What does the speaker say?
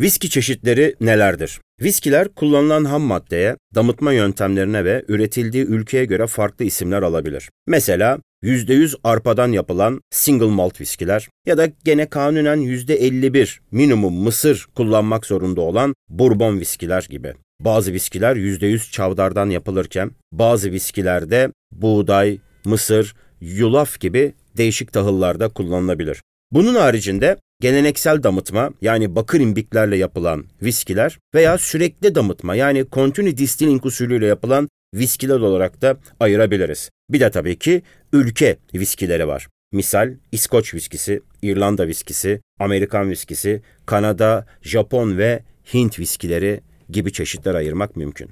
Viski çeşitleri nelerdir? Viskiler kullanılan ham maddeye, damıtma yöntemlerine ve üretildiği ülkeye göre farklı isimler alabilir. Mesela %100 arpadan yapılan single malt viskiler ya da gene kanunen %51 minimum mısır kullanmak zorunda olan bourbon viskiler gibi. Bazı viskiler %100 çavdardan yapılırken bazı viskilerde buğday, mısır, yulaf gibi değişik tahıllarda kullanılabilir. Bunun haricinde geleneksel damıtma yani bakır imbiklerle yapılan viskiler veya sürekli damıtma yani continue distilling usulüyle yapılan viskiler olarak da ayırabiliriz. Bir de tabii ki ülke viskileri var. Misal İskoç viskisi, İrlanda viskisi, Amerikan viskisi, Kanada, Japon ve Hint viskileri gibi çeşitler ayırmak mümkün.